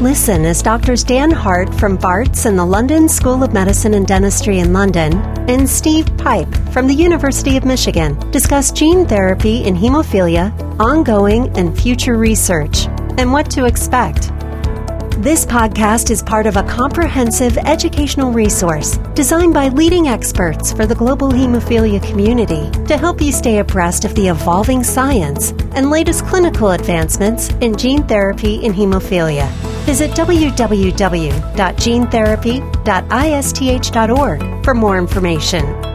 Listen as doctors Dan Hart from Barts and the London School of Medicine and Dentistry in London and Steve Pipe from the University of Michigan discuss gene therapy in hemophilia, ongoing and future research, and what to expect. This podcast is part of a comprehensive educational resource designed by leading experts for the global hemophilia community to help you stay abreast of the evolving science and latest clinical advancements in gene therapy in hemophilia. Visit www.genetherapy.isth.org for more information.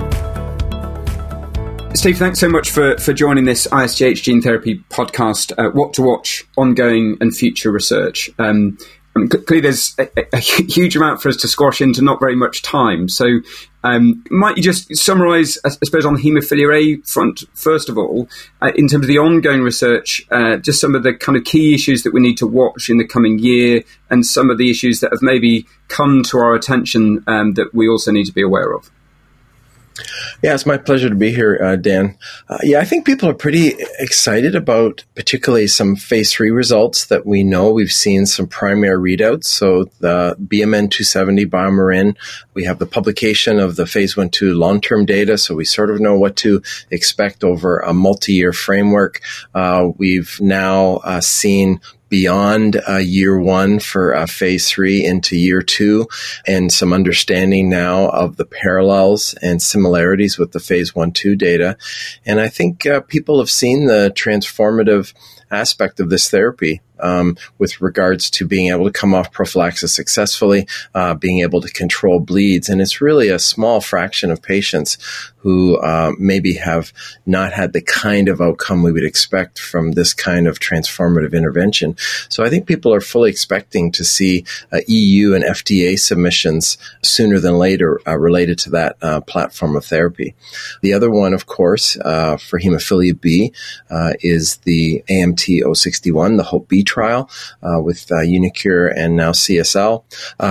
Steve, thanks so much for, for joining this ISTH Gene Therapy podcast, uh, What to Watch, Ongoing and Future Research. Um, clearly there's a, a, huge amount for us to squash into not very much time. So, um, might you just summarise, I suppose, on the haemophilia A front, first of all, uh, in terms of the ongoing research, uh, just some of the kind of key issues that we need to watch in the coming year and some of the issues that have maybe come to our attention um, that we also need to be aware of? Yeah, it's my pleasure to be here, uh, Dan. Uh, yeah, I think people are pretty excited about particularly some phase three results that we know. We've seen some primary readouts. So the BMN 270 BioMarin, we have the publication of the phase one, two long term data. So we sort of know what to expect over a multi year framework. Uh, we've now uh, seen beyond uh, year one for uh, phase three into year two, and some understanding now of the parallels and similarities with the phase one two data. And I think uh, people have seen the transformative aspect of this therapy um, with regards to being able to come off prophylaxis successfully, uh, being able to control bleeds. And it's really a small fraction of patients who uh, maybe have not had the kind of outcome we would expect from this kind of transformative intervention. So I think people are fully expecting to see uh, EU and FDA submissions sooner than later uh, related to that uh, platform of therapy. The other one, of course, uh, for hemophilia B uh, is the AMT 061, the HOPE B trial with Unicure and now CSL.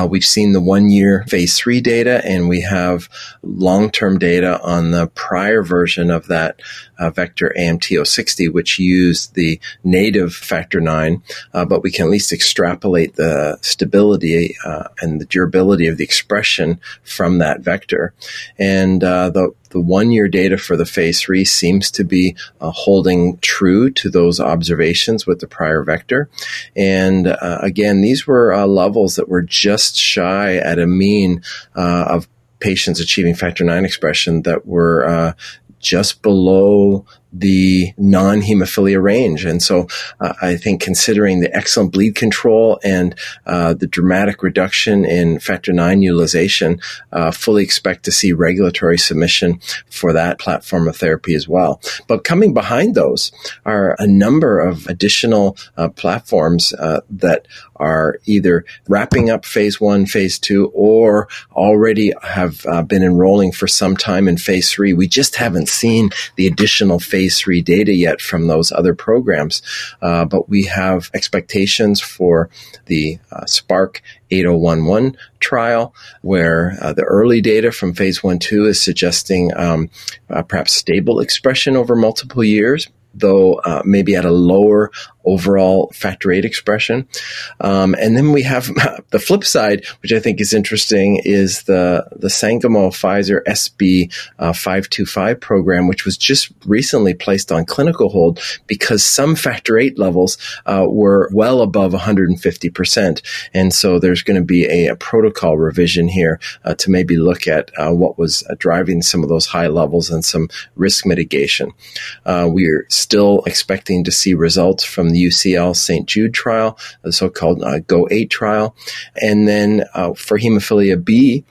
we've seen the one year phase three data and we have long term data on the prior version of that uh, vector AMT060, which used the native factor 9, uh, but we can at least extrapolate the stability uh, and the durability of the expression from that vector. And uh, the the one year data for the phase three seems to be uh, holding true to those observations with the prior vector. And uh, again, these were uh, levels that were just shy at a mean uh, of patients achieving factor nine expression that were uh, just below the non-hemophilia range. And so uh, I think considering the excellent bleed control and uh, the dramatic reduction in factor nine utilization, uh, fully expect to see regulatory submission for that platform of therapy as well. But coming behind those are a number of additional uh, platforms uh, that are either wrapping up phase one, phase two, or already have uh, been enrolling for some time in phase three. We just haven't seen the additional phase phase three data yet from those other programs, uh, but we have expectations for the uh, Spark 8011 trial, where uh, the early data from phase one two is suggesting um, uh, perhaps stable expression over multiple years, though uh, maybe at a lower overall factor eight expression. Um, and then we have the flip side, which I think is interesting, is the the Sangamo Pfizer SB uh, five two five program, which was just recently placed on clinical hold because some factor eight levels uh, were well above 150 percent, and so there's going to be a, a, protocol revision here uh, to maybe look at uh, what was uh, driving some of those high levels and some risk mitigation. Uh, we're still expecting to see results from the UCL St. Jude trial, the so-called uh, GO8 trial. And then uh, for hemophilia B,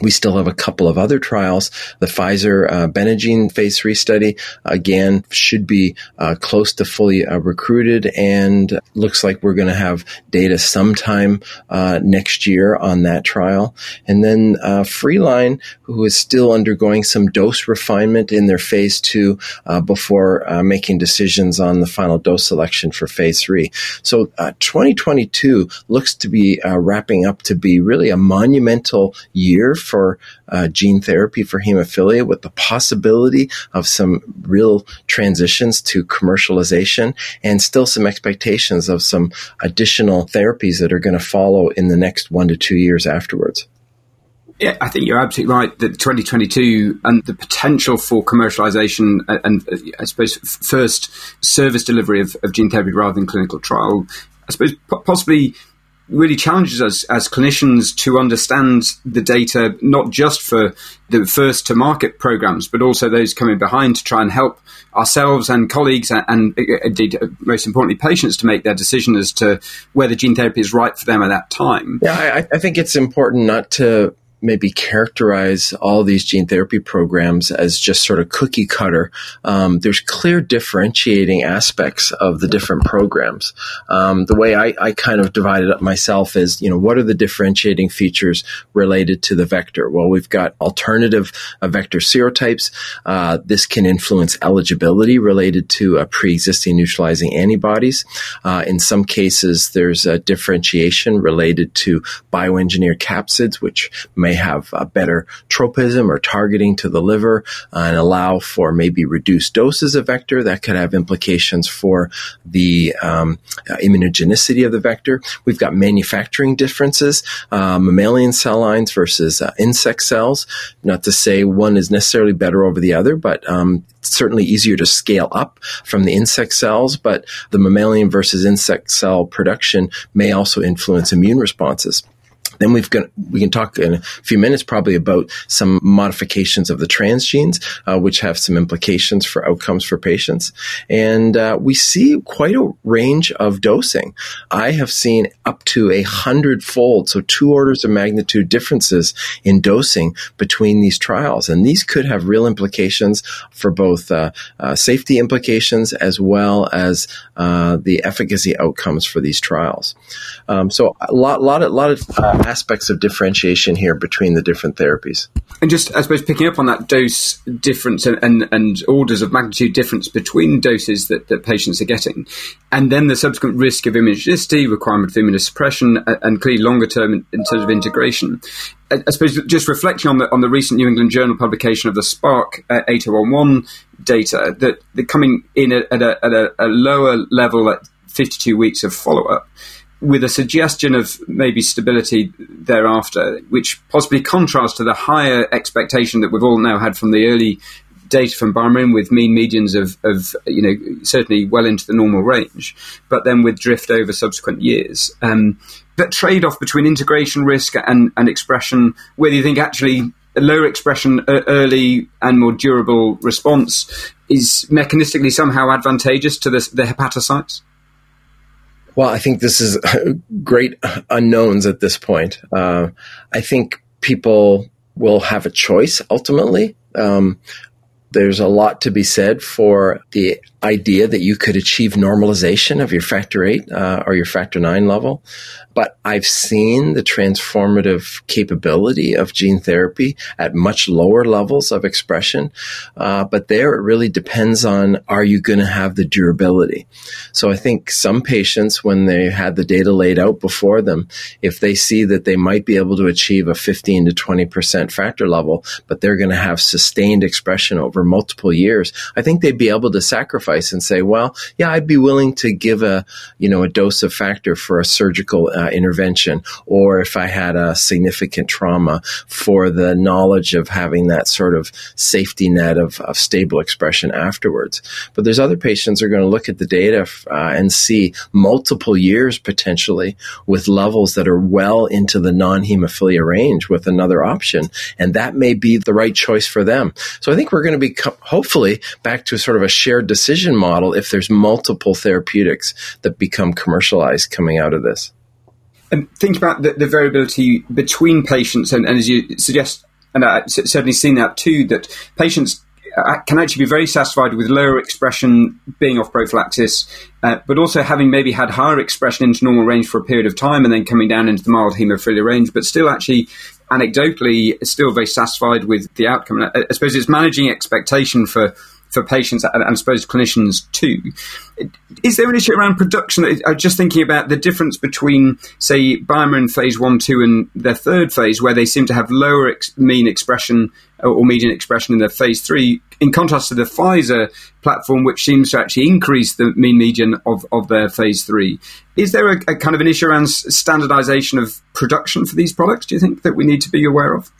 we still have a couple of other trials. The Pfizer uh, phase three study, again, should be uh, close to fully uh, recruited and looks like we're going to have data sometime uh, next year on that trial. And then uh, Freeline, who is still undergoing some dose refinement in their phase two uh, before making decisions on the final dose selection for phase three. So 2022 looks to be wrapping up to be really a monumental year for uh, gene therapy for hemophilia with the possibility of some real transitions to commercialization and still some expectations of some additional therapies that are going to follow in the next one to two years afterwards. Yeah, I think you're absolutely right that 2022 and the potential for commercialization and, and uh, I suppose first service delivery of, of, gene therapy rather than clinical trial, I suppose possibly really challenges us as clinicians to understand the data, not just for the first to market programs, but also those coming behind to try and help ourselves and colleagues and, and indeed, uh, most importantly, patients to make their decision as to whether gene therapy is right for them at that time. Yeah, I, I think it's important not to maybe characterize all these gene therapy programs as just sort of cookie cutter. Um, there's clear differentiating aspects of the different programs. Um, the way I, I, kind of divide it up myself is, you know, what are the differentiating features related to the vector? Well, we've got alternative uh, vector serotypes. Uh, this can influence eligibility related to uh, pre-existing neutralizing antibodies. Uh, in some cases, there's a differentiation related to bioengineered capsids, which may may have a better tropism or targeting to the liver uh, and allow for maybe reduced doses of vector. That could have implications for the um, uh, immunogenicity of the vector. We've got manufacturing differences, uh, mammalian cell lines versus uh, insect cells. Not to say one is necessarily better over the other, but um, certainly easier to scale up from the insect cells, but the mammalian versus insect cell production may also influence immune responses. Then we've got, we can talk in a few minutes probably about some modifications of the transgenes, uh, which have some implications for outcomes for patients. And uh, we see quite a range of dosing. I have seen up to a hundredfold, so two orders of magnitude differences in dosing between these trials. And these could have real implications for both uh, uh safety implications as well as uh, the efficacy outcomes for these trials. Um, so a lot, lot, lot of uh, aspects of differentiation here between the different therapies. And just, I suppose, picking up on that dose difference and, and, and orders of magnitude difference between doses that, that patients are getting, and then the subsequent risk of immunogenicity, requirement for immunosuppression, and clearly longer term in, in terms of integration. I, I, suppose just reflecting on the on the recent New England Journal publication of the Spark uh, 8011 data, that they're coming in at, at, a, at a, a lower level at 52 weeks of follow up with a suggestion of maybe stability thereafter, which possibly contrasts to the higher expectation that we've all now had from the early data from BioMarin with mean medians of, of, you know, certainly well into the normal range, but then with drift over subsequent years. Um, that trade off between integration risk and, and expression, whether you think actually a lower expression early and more durable response is mechanistically somehow advantageous to the, the hepatocytes? Well, I think this is great unknowns at this point. Uh, I think people will have a choice ultimately. Um, there's a lot to be said for the idea that you could achieve normalization of your factor 8 uh, or your factor 9 level. But I've seen the transformative capability of gene therapy at much lower levels of expression. Uh, but there it really depends on are you going to have the durability? So I think some patients, when they had the data laid out before them, if they see that they might be able to achieve a 15 to 20% factor level, but they're going to have sustained expression over multiple years, I think they'd be able to sacrifice and say, well, yeah, I'd be willing to give a, you know, a dose of factor for a surgical uh, intervention, or if I had a significant trauma for the knowledge of having that sort of safety net of, of stable expression afterwards. But there's other patients are going to look at the data uh, and see multiple years potentially with levels that are well into the non-hemophilia range with another option, and that may be the right choice for them. So I think we're going to be hopefully back to a sort of a shared decision model if there's multiple therapeutics that become commercialized coming out of this. And think about the, the variability between patients, and, and, as you suggest, and I've certainly seen that too, that patients uh, can actually be very satisfied with lower expression being off prophylaxis, uh, but also having maybe had higher expression into normal range for a period of time and then coming down into the mild hemophilia range, but still actually anecdotally still very satisfied with the outcome. Uh, I suppose it's managing expectation for for patients and, and I suppose clinicians too. Is there an issue around production? I'm just thinking about the difference between, say, BioMarin phase one, two, and their third phase, where they seem to have lower ex- mean expression uh, or median expression in their phase three, in contrast to the Pfizer platform, which seems to actually increase the mean median of, of their phase three. Is there a, a kind of an issue around standardization of production for these products, do you think, that we need to be aware of?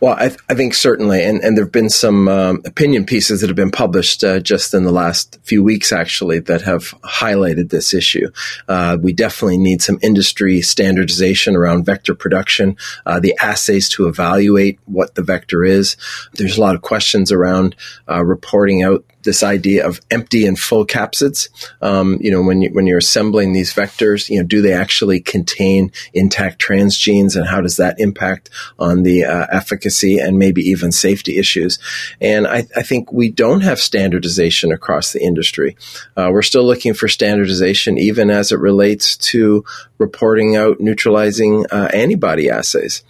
Well, I, th- I, think certainly, and, and there have been some um, opinion pieces that have been published uh, just in the last few weeks, actually, that have highlighted this issue. Uh, we definitely need some industry standardization around vector production, uh, the assays to evaluate what the vector is. There's a lot of questions around uh, reporting out this idea of empty and full capsids. Um, you know, when you when you're assembling these vectors, you know, do they actually contain intact transgenes, and how does that impact on the uh, efficacy and maybe even safety issues? And I, I, think we don't have standardization across the industry. Uh, we're still looking for standardization, even as it relates to reporting out neutralizing uh, antibody assays.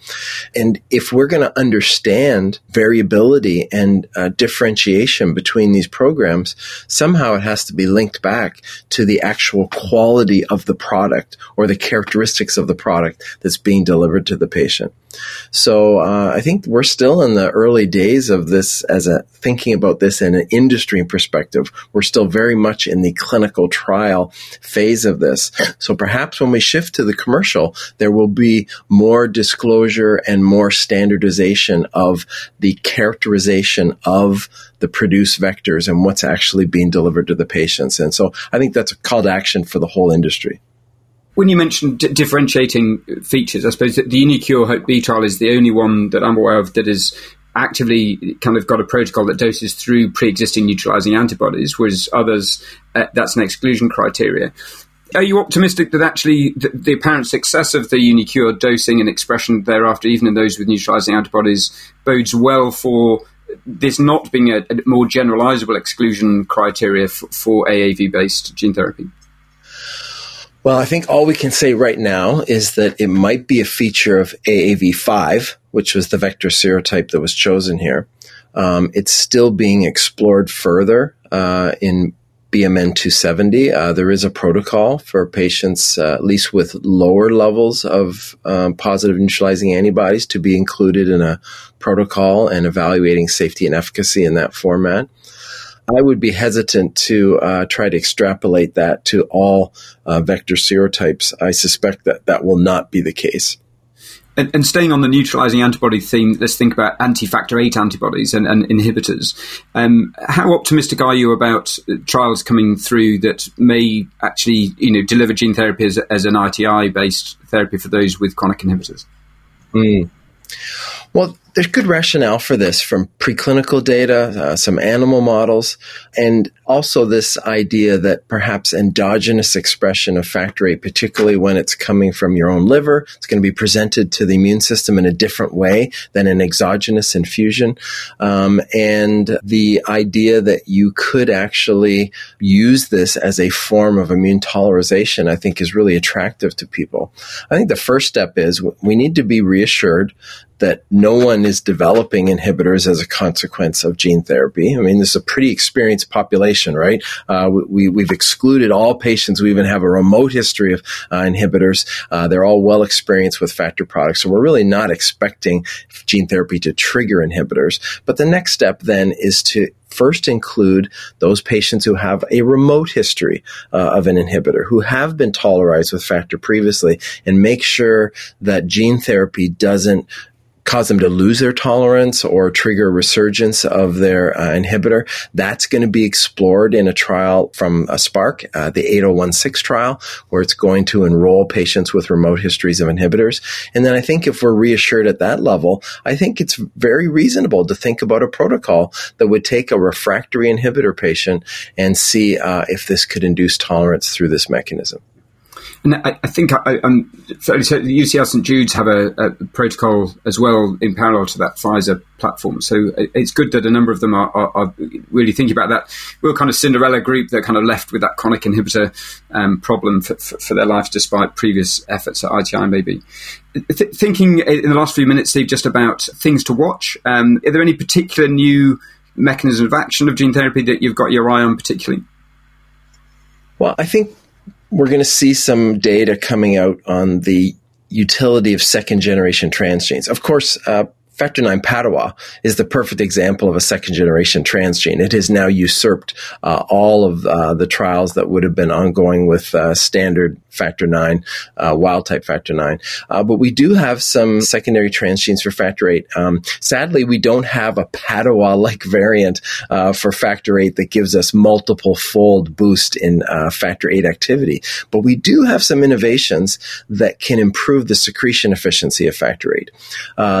And if we're going to understand variability and uh, differentiation between these programs, somehow it has to be linked back to the actual quality of the product or the characteristics of the product that's being delivered to the patient. So uh, I think we're still in the early days of this as a thinking about this in an industry perspective. We're still very much in the clinical trial phase of this. So perhaps when we shift to the commercial, there will be more disclosure and more standardization of the characterization of the produced vectors and what's actually being delivered to the patients. And so I think that's a call to action for the whole industry. When you mentioned d- differentiating features, I suppose that the uniQure Hope B trial is the only one that I'm aware of that is actively kind of got a protocol that doses through pre-existing neutralizing antibodies, whereas others uh, that's an exclusion criteria. Are you optimistic that actually the, the, apparent success of the uniQure dosing and expression thereafter, even in those with neutralizing antibodies, bodes well for this not being a, a more generalizable exclusion criteria for, for AAV based gene therapy? Well, I think all we can say right now is that it might be a feature of AAV5, which was the vector serotype that was chosen here. Um, it's still being explored further uh, in BMN 270. Uh, there is a protocol for patients, uh, at least with lower levels of um, positive neutralizing antibodies, to be included in a protocol and evaluating safety and efficacy in that format. I would be hesitant to uh, try to extrapolate that to all uh, vector serotypes. I suspect that that will not be the case. And, and, staying on the neutralizing antibody theme, let's think about anti-factor VIII antibodies and, and inhibitors. Um, how optimistic are you about trials coming through that may actually, you know, deliver gene therapy as, as an ITI-based therapy for those with chronic inhibitors? Mm. Well, there's good rationale for this from preclinical data, uh, some animal models, and also this idea that perhaps endogenous expression of factor VIII, particularly when it's coming from your own liver, it's going to be presented to the immune system in a different way than an exogenous infusion. Um, and the idea that you could actually use this as a form of immune tolerization, I think is really attractive to people. I think the first step is we need to be reassured that no one is developing inhibitors as a consequence of gene therapy. I mean, this is a pretty experienced population, right? Uh, we, we've excluded all patients who even have a remote history of uh, inhibitors. Uh, they're all well experienced with factor products. So we're really not expecting gene therapy to trigger inhibitors. But the next step then is to first include those patients who have a remote history uh, of an inhibitor, who have been tolerized with factor previously, and make sure that gene therapy doesn't cause them to lose their tolerance or trigger resurgence of their uh, inhibitor. That's going to be explored in a trial from a Spark, uh, the 8016 trial, where it's going to enroll patients with remote histories of inhibitors. And then I think if we're reassured at that level, I think it's very reasonable to think about a protocol that would take a refractory inhibitor patient and see uh, if this could induce tolerance through this mechanism. And I, I think I, am fairly certain UCL St Jude's have a, a, protocol as well in parallel to that Pfizer platform. So it's good that a number of them are, are, are really thinking about that. We're kind of Cinderella group that kind of left with that chronic inhibitor um, problem for, for, for, their life despite previous efforts at ITI maybe. Th- thinking in the last few minutes, Steve, just about things to watch. Um, are there any particular new mechanism of action of gene therapy that you've got your eye on particularly? Well, I think we're going to see some data coming out on the utility of second generation transgenes. Of course, uh, Factor 9 Padua is the perfect example of a second generation transgene. It has now usurped uh, all of uh, the trials that would have been ongoing with uh, standard Factor 9, uh, wild type Factor 9. Uh, but we do have some secondary transgenes for Factor 8. Um, sadly, we don't have a Padua like variant uh, for Factor 8 that gives us multiple fold boost in Factor 8 activity. But we do have some innovations that can improve the secretion efficiency of Factor 8.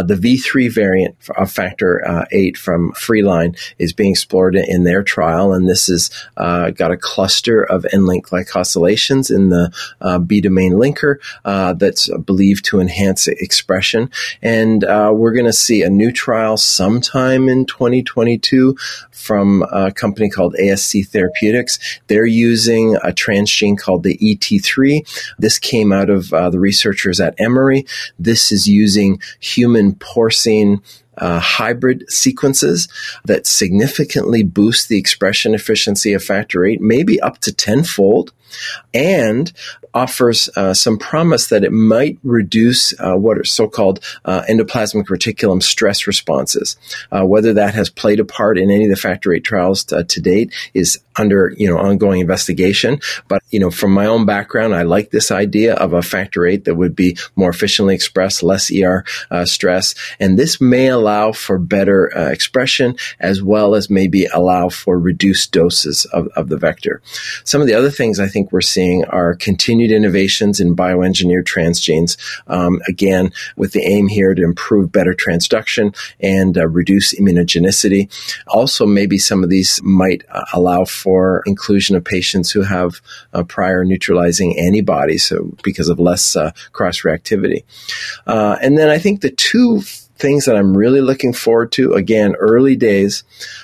the V3 variant of factor uh, 8 from Freeline is being explored in their trial, and this has uh, got a cluster of N-link glycosylations in the uh, B domain linker uh, that's believed to enhance expression. And uh, we're going to see a new trial sometime in 2022 from a company called ASC Therapeutics. They're using a transgene called the ET3. This came out of uh, the researchers at Emory. This is using human porcine uh, hybrid sequences that significantly boost the expression efficiency of factor 8, maybe up to tenfold and offers uh, some promise that it might reduce uh, what are so-called uh, endoplasmic reticulum stress responses. Uh, whether that has played a part in any of the factor eight trials to, to, date is under you know ongoing investigation. But you know, from my own background, I like this idea of a factor eight that would be more efficiently expressed, less ER uh, stress, and this may allow for better uh, expression as well as maybe allow for reduced doses of, of the vector. Some of the other things I think we're seeing are continued innovations in bioengineered transgenes. Um, again, with the aim here to improve better transduction and uh, reduce immunogenicity. Also, maybe some of these might uh, allow for inclusion of patients who have uh, prior neutralizing antibodies, so because of less uh, cross reactivity. Uh, and then I think the two things that I'm really looking forward to, again, early days,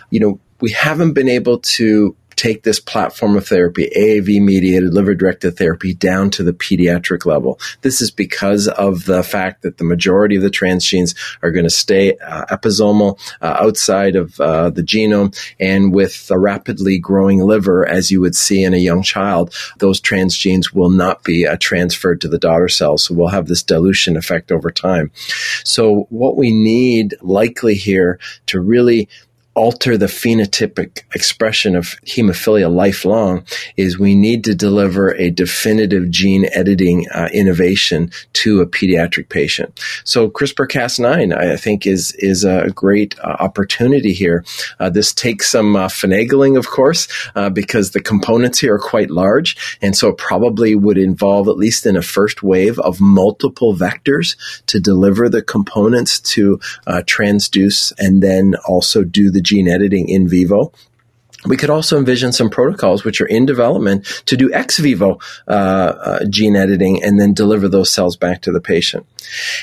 you know, we haven't been able to take this platform of therapy, AAV mediated liver directed therapy, down to the pediatric level. This is because of the fact that the majority of the transgenes are going to stay uh, episomal uh, outside of uh, the genome. And with a rapidly growing liver, as you would see in a young child, those transgenes will not be uh, transferred to the daughter cells. So we'll have this dilution effect over time. So what we need likely here to really alter the phenotypic expression of hemophilia lifelong is we need to deliver a definitive gene editing uh, innovation to a pediatric patient. So CRISPR-Cas9, I think, is is a great uh, opportunity here. Uh, this takes some uh, finagling, of course, uh, because the components here are quite large, and so it probably would involve, at least in a first wave, of multiple vectors to deliver the components to uh, transduce and then also do the gene editing in vivo we could also envision some protocols which are in development to do ex vivo uh, uh, gene editing and then deliver those cells back to the patient.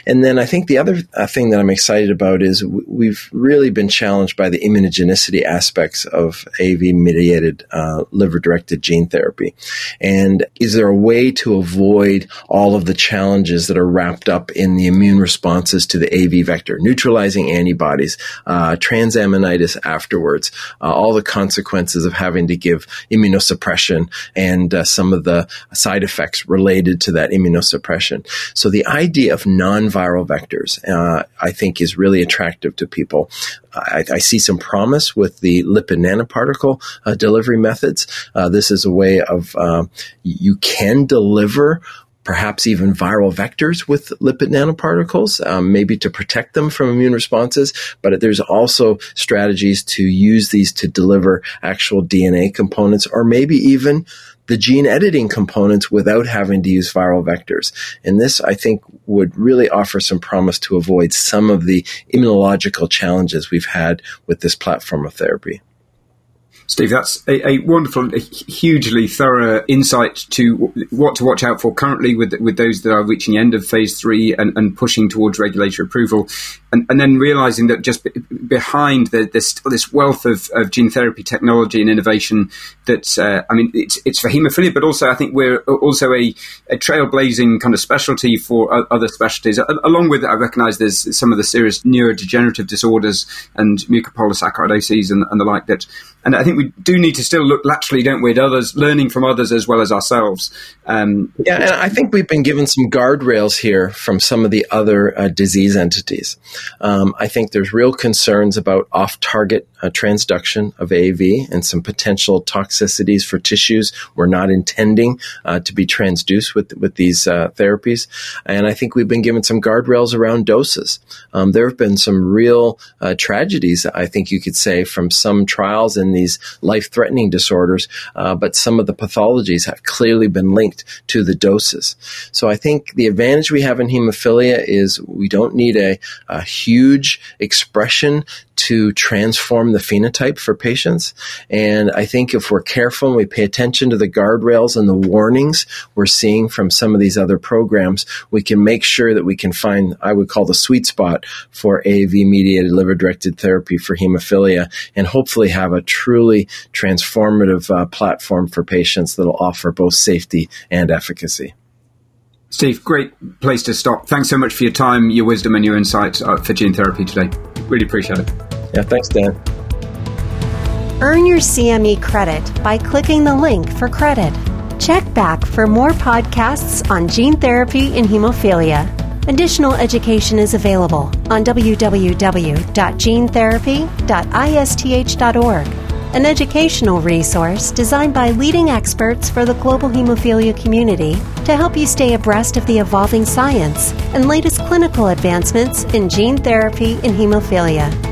And then I think the other uh, thing that I'm excited about is w- we've really been challenged by the immunogenicity aspects of AAV mediated uh, liver directed gene therapy. And is there a way to avoid all of the challenges that are wrapped up in the immune responses to the AV vector, neutralizing antibodies, uh, transaminitis afterwards, uh, all the consequences consequences of having to give immunosuppression and uh, some of the side effects related to that immunosuppression. So the idea of non-viral vectors, uh, I think, is really attractive to people. I, I, see some promise with the lipid nanoparticle uh, delivery methods. Uh, this is a way of uh, you can deliver perhaps even viral vectors with lipid nanoparticles, um, maybe to protect them from immune responses. But there's also strategies to use these to deliver actual DNA components or maybe even the gene editing components without having to use viral vectors. And this, I think, would really offer some promise to avoid some of the immunological challenges we've had with this platform of therapy. Steve, that's a, a, wonderful, a hugely thorough insight to what to watch out for currently with with those that are reaching the end of phase three and, and pushing towards regulatory approval. and, and then realizing that just behind the, this this wealth of, of gene therapy technology and innovation that uh, I mean it's it's for haemophilia, but also I think we're also a, a trailblazing kind of specialty for other specialties. Along with I recognise there's some of the serious neurodegenerative disorders and mucopolysaccharidoses and, and the like that, and I think we do need to still look laterally, don't we, at others, learning from others as well as ourselves. Um, yeah, and I think we've been given some guardrails here from some of the other uh, disease entities. Um, I think there's real concerns about off-target uh, transduction of AAV and some potential toxicities for tissues we're not intending uh, to be transduced with with these uh, therapies. And I think we've been given some guardrails around doses. Um, there have been some real uh, tragedies, I think you could say, from some trials in these life-threatening disorders, uh, but some of the pathologies have clearly been linked to the doses. So I think the advantage we have in hemophilia is we don't need a, a huge expression to transform the phenotype for patients. And I think if we're careful and we pay attention to the guardrails and the warnings we're seeing from some of these other programs, we can make sure that we can find, I would call the sweet spot for AAV mediated liver directed therapy for hemophilia and hopefully have a truly transformative uh, platform for patients that'll offer both safety and efficacy. Steve, great place to stop. Thanks so much for your time, your wisdom, and your insights uh, for gene therapy today. Really appreciate it. Yeah, thanks, Dan. Earn your CME credit by clicking the link for credit. Check back for more podcasts on gene therapy in hemophilia. Additional education is available on www.genetherapy.isth.org, an educational resource designed by leading experts for the global hemophilia community to help you stay abreast of the evolving science and latest clinical advancements in gene therapy in hemophilia.